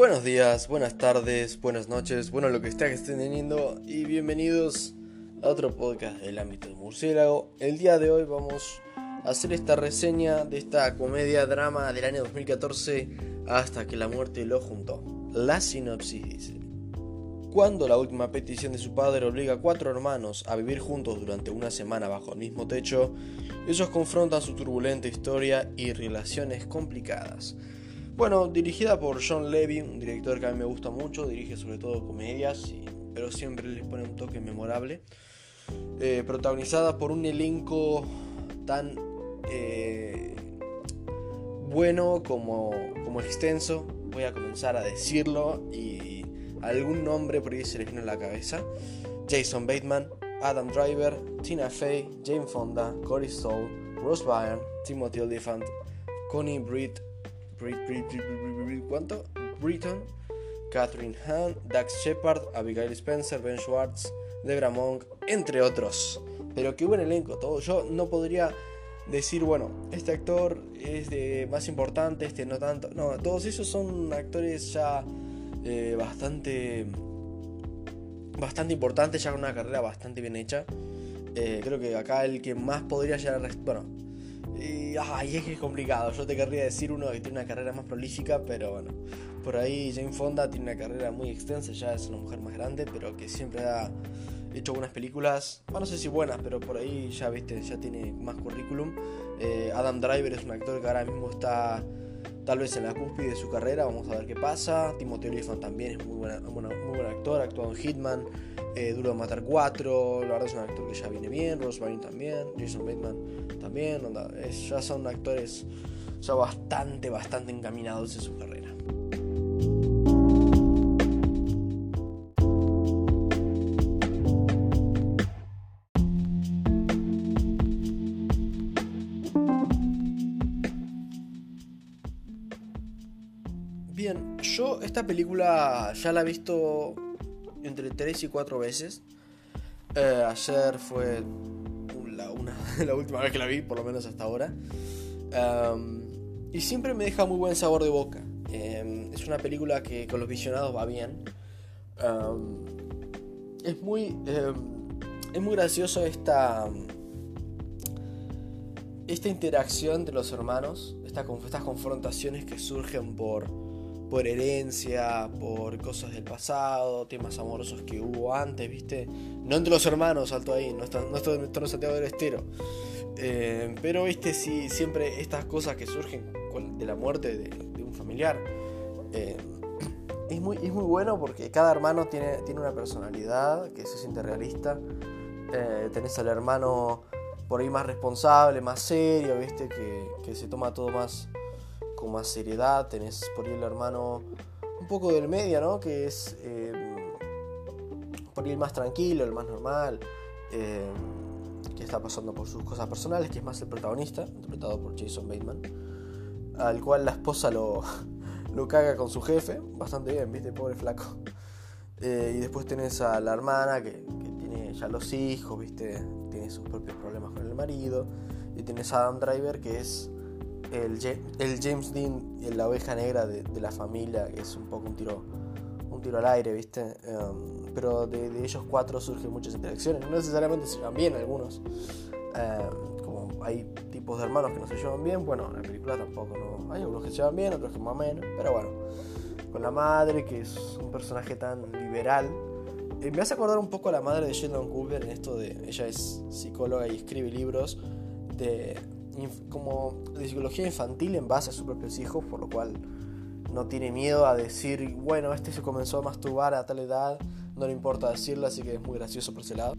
Buenos días, buenas tardes, buenas noches, bueno lo que está que estén teniendo y bienvenidos a otro podcast del ámbito de murciélago. El día de hoy vamos a hacer esta reseña de esta comedia drama del año 2014 hasta que la muerte lo juntó. La sinopsis dice. Cuando la última petición de su padre obliga a cuatro hermanos a vivir juntos durante una semana bajo el mismo techo, ellos confrontan su turbulenta historia y relaciones complicadas. Bueno, dirigida por John Levy, un director que a mí me gusta mucho, dirige sobre todo comedias, pero siempre les pone un toque memorable. Eh, protagonizada por un elenco tan eh, bueno como, como extenso, voy a comenzar a decirlo y algún nombre por ahí se les viene a la cabeza. Jason Bateman, Adam Driver, Tina Fey, Jane Fonda, Corey Stoll, Rose Byrne, Timothy Olyphant, Connie Britt, ¿Cuánto? Britton, Catherine Hahn, Dax Shepard, Abigail Spencer, Ben Schwartz, Debra Monk, entre otros. Pero qué buen elenco, todo. Yo no podría decir, bueno, este actor es de más importante, este no tanto. No, todos ellos son actores ya eh, bastante bastante importantes, ya con una carrera bastante bien hecha. Eh, creo que acá el que más podría llegar, bueno, y ay, es que es complicado. Yo te querría decir uno que tiene una carrera más prolífica, pero bueno. Por ahí Jane Fonda tiene una carrera muy extensa, ya es una mujer más grande, pero que siempre ha hecho buenas películas. Bueno, no sé si buenas, pero por ahí ya viste, ya tiene más currículum. Eh, Adam Driver es un actor que ahora mismo está tal vez en la cúspide de su carrera, vamos a ver qué pasa. Timothy Olyphant también es muy, buena, buen actor, ha actuado en Hitman, eh, Duro de Matar 4, la verdad es un actor que ya viene bien, Rose Byrne también, Jason Bateman también, ya son actores ya bastante, bastante encaminados en su carrera. Bien, yo esta película ya la he visto entre 3 y 4 veces. Eh, ayer fue la, una, la última vez que la vi, por lo menos hasta ahora. y siempre me deja muy buen sabor de boca. Em, es una película que con los visionados va bien. es muy. Em, es muy gracioso esta. Esta interacción entre los hermanos. estas confrontaciones que surgen por por herencia, por cosas del pasado, temas amorosos que hubo antes, ¿viste? No entre los hermanos, alto ahí, no está, no está, no Santiago del Estero. Eh, pero, ¿viste? Sí, siempre estas cosas que surgen de la muerte de, un familiar. Eh, es, muy, es muy bueno porque cada hermano tiene, tiene una personalidad que se siente realista. Eh, tenés al hermano por ahí más responsable, más serio, ¿viste? Que se toma todo más con más seriedad. Tenés por ahí el hermano un poco del medio, ¿no? Que es eh, por ahí el más tranquilo, el más normal, eh, que está pasando por sus cosas personales, que es más el protagonista, interpretado por Jason Bateman, al cual la esposa lo, lo caga con su jefe, bastante bien, ¿viste? Pobre flaco. Eh, y después tenés a la hermana que, que, tiene ya los hijos, ¿viste? Tiene sus propios problemas con el marido. Y tenés a Adam Driver que es el, James Dean la oveja negra de, la familia, que es un poco un tiro, un tiro al aire, ¿viste? Em, pero de, ellos cuatro surgen muchas interacciones. No necesariamente se llevan bien algunos. Em, como hay tipos de hermanos que no se llevan bien, bueno, en la película tampoco, ¿no? Hay algunos que se llevan bien, otros que más o menos, pero bueno. Con la madre, que es un personaje tan liberal. Eh, me hace acordar un poco a la madre de Sheldon Cooper en esto de. Ella es psicóloga y escribe libros de como de psicología infantil en base a sus propios hijos, por lo cual no tiene miedo a decir, bueno, este se comenzó a masturbar a tal edad, no le importa decirlo, así que es muy gracioso por ese lado.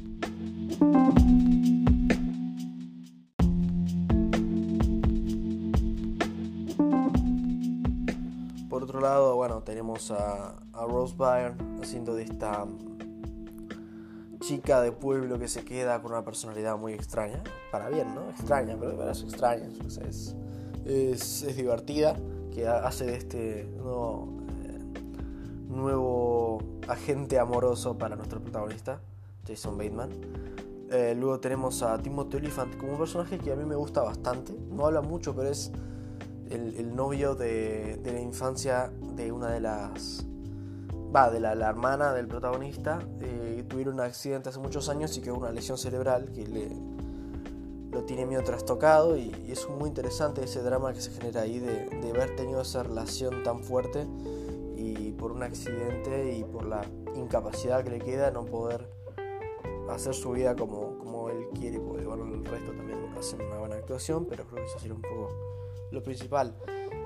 Por otro lado, bueno, tenemos a, a Rose Byrne haciendo de esta chica de pueblo que se queda con una personalidad muy extraña, para bien, ¿no? Extraña, pero es extraña, es, es, divertida, que hace de este nuevo, eh, nuevo agente amoroso para nuestro protagonista, Jason Bateman. Eh, luego tenemos a Timothy Olyphant como un personaje que a mí me gusta bastante, no habla mucho, pero es el, novio de, de, la infancia de una de las... Va, de la, hermana del protagonista. Eh, tuvieron un accidente hace muchos años y que una lesión cerebral que le, lo tiene medio trastocado y, es muy interesante ese drama que se genera ahí de, de, haber tenido esa relación tan fuerte y por un accidente y por la incapacidad que le queda no poder hacer su vida como, como él quiere, porque bueno, el resto también hacen una buena actuación, pero creo que eso sería un poco lo principal.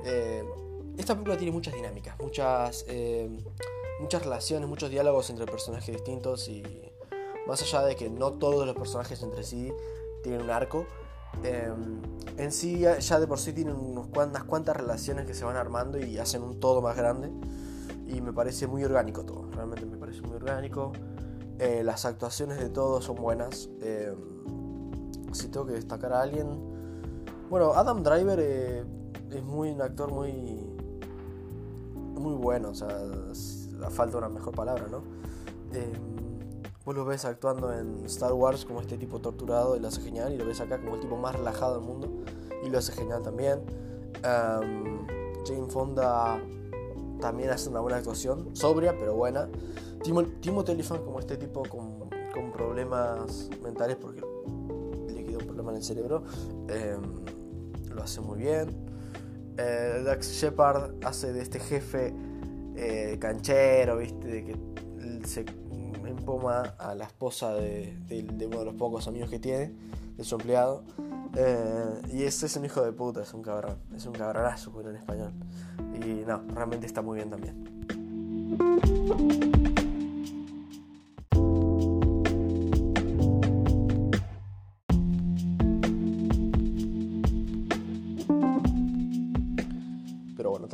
Eh, esta película tiene muchas dinámicas, muchas, eh, muchas relaciones, muchos diálogos entre personajes distintos y más allá de que no todos los personajes entre sí tienen un arco, eh, en sí ya, de por sí tienen unas cuantas relaciones que se van armando y hacen un todo más grande y me parece muy orgánico todo, realmente me parece muy orgánico. las actuaciones de todos son buenas. si tengo que destacar a alguien, bueno, Adam Driver eh, es muy un actor muy muy bueno, o sea, falta una mejor palabra, ¿no? Eh, vos lo ves actuando en Star Wars como este tipo torturado y lo hace genial, y lo ves acá como el tipo más relajado del mundo y lo hace genial también. Jane Fonda también hace una buena actuación, sobria pero buena. Timo, Timothy como este tipo con, con problemas mentales porque le quedó un problema en el cerebro. Eh, lo hace muy bien. Eh, Dax Shepard hace de este jefe eh, canchero, ¿viste? Que se empoma a la esposa de, uno de los pocos amigos que tiene, de su empleado. Eh, y ese es un hijo de puta, es un cabrón, es un cabronazo, en español. Y no, realmente está muy bien también.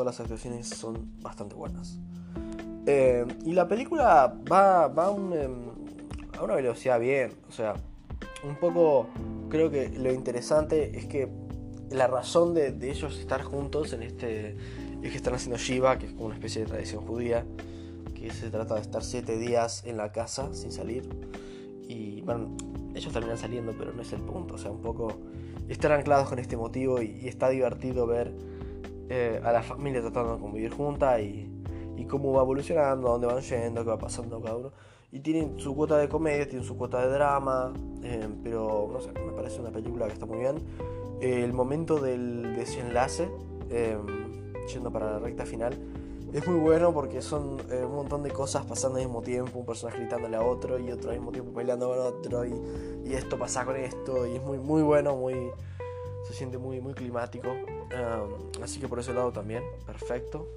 Las actuaciones son bastante buenas. Eh, y la película va, va em, a, una velocidad bien. O sea, un poco creo que lo interesante es que la razón de, ellos estar juntos en este es que están haciendo Shiva, que es como una especie de tradición judía, que se trata de estar siete días en la casa sin salir. Y bueno, ellos terminan saliendo, pero no es el punto. O sea, un poco estar anclados con este motivo y está divertido ver eh, a la familia tratando de convivir junta y, cómo va evolucionando, dónde van yendo, qué va pasando cada uno. Y tienen su cuota de comedia, tienen su cuota de drama, eh, pero no sé, me parece una película que está muy bien. el momento del desenlace, eh, yendo para la recta final, es muy bueno porque son un montón de cosas pasando al mismo tiempo, un personaje gritándole a otro y otro al mismo tiempo peleando con otro y, y esto pasa con esto y es muy, muy bueno, muy, se siente muy, muy climático. así que por ese lado también, perfecto.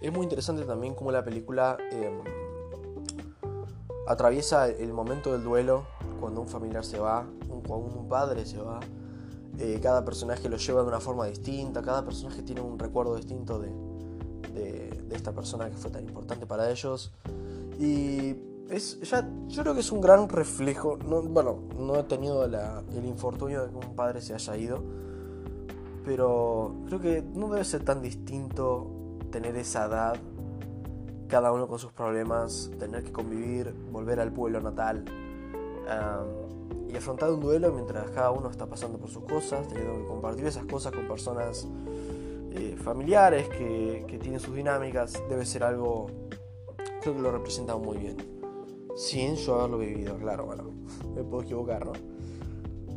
es muy interesante también cómo la película em, atraviesa el momento del duelo, cuando un familiar se va, cuando un padre se va. Eh, cada personaje lo lleva de una forma distinta, cada personaje tiene un recuerdo distinto de, de esta persona que fue tan importante para ellos. Y es ya, yo creo que es un gran reflejo. No, bueno, no he tenido el infortunio de que un padre se haya ido, pero creo que no debe ser tan distinto tener esa edad, cada uno con sus problemas, tener que convivir, volver al pueblo natal y afrontar un duelo mientras cada uno está pasando por sus cosas, teniendo que compartir esas cosas con personas eh, familiares que, que tienen sus dinámicas, debe ser algo, creo que lo representa muy bien sin yo haberlo vivido, claro, bueno, me puedo equivocar, ¿no?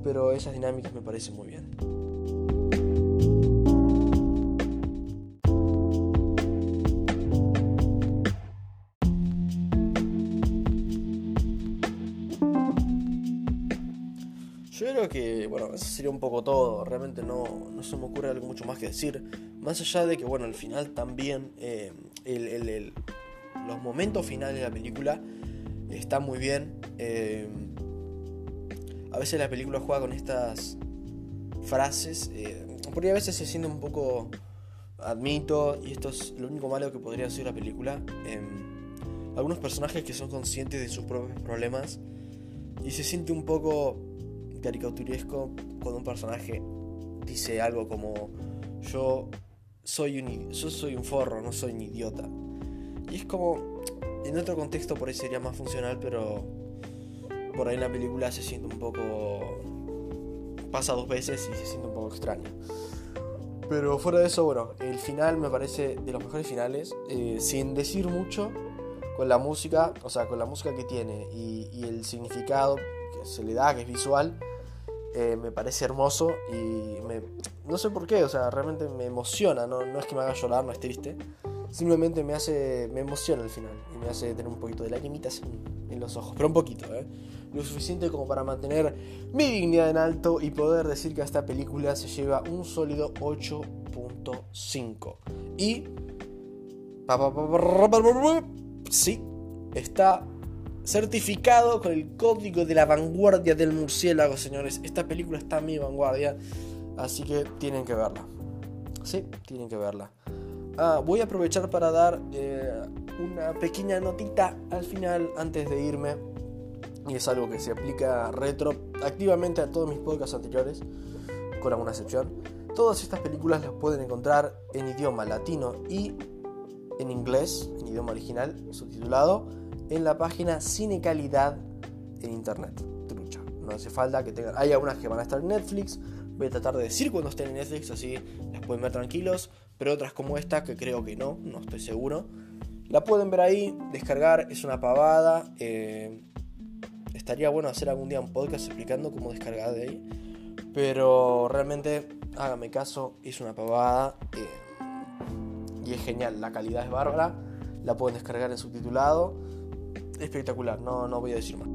Pero esas dinámicas me parecen muy bien. Yo creo que, bueno, eso sería un poco todo. Realmente no, no se me ocurre algo mucho más que decir. Más allá de que, bueno, al final también eh, los momentos finales de la película está muy bien. Eh, a veces la película juega con estas frases, eh, porque a veces se siente un poco, admito, y esto es lo único malo que podría ser la película, em, algunos personajes que son conscientes de sus propios problemas y se siente un poco caricaturesco cuando un personaje dice algo como yo soy un, yo soy un forro, no soy un idiota. Y es como, en otro contexto por ahí sería más funcional, pero por ahí en la película se siente un poco pasa dos veces y se siente un poco extraño. Pero fuera de eso, bueno, el final me parece de los mejores finales, eh, sin decir mucho, con la música, o sea, con la música que tiene y, el significado que se le da, que es visual, eh, me parece hermoso y me, no sé por qué, o sea, realmente me emociona, no, no es que me haga llorar, no es triste, simplemente me hace, me emociona al final y me hace tener un poquito de lagrimitas en, en los ojos, pero un poquito, ¿eh? lo suficiente como para mantener mi dignidad en alto y poder decir que esta película se lleva un sólido 8.5 y sí, está certificado con el código de la vanguardia del murciélago, señores. Esta película está a mi vanguardia, así que tienen que verla. Sí, tienen que verla. Ah, voy a aprovechar para dar eh, una pequeña notita al final antes de irme. Y es algo que se aplica retroactivamente a todos mis podcasts anteriores, con alguna excepción. Todas estas películas las pueden encontrar en idioma latino y en inglés, en idioma original, subtitulado, en la página Cine Calidad en internet. Trucha. No hace falta que tengan. Hay algunas que van a estar en Netflix. Voy a tratar de decir cuando estén en Netflix, así las pueden ver tranquilos. Pero otras como esta, que creo que no, no estoy seguro. La pueden ver ahí, descargar, es una pavada. Eh, estaría bueno hacer algún día un podcast explicando cómo descargar de ahí. Pero realmente, hágame caso, es una pavada. Eh, y es genial, la calidad es bárbara, la pueden descargar en subtitulado, espectacular, no, no voy a decir más.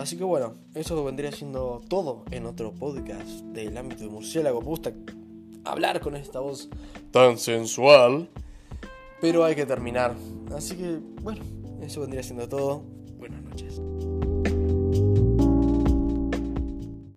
Así que bueno, eso vendría siendo todo en otro podcast del ámbito de murciélago. Me gusta hablar con esta voz tan sensual. Pero hay que terminar. Así que bueno, eso vendría siendo todo. Buenas noches.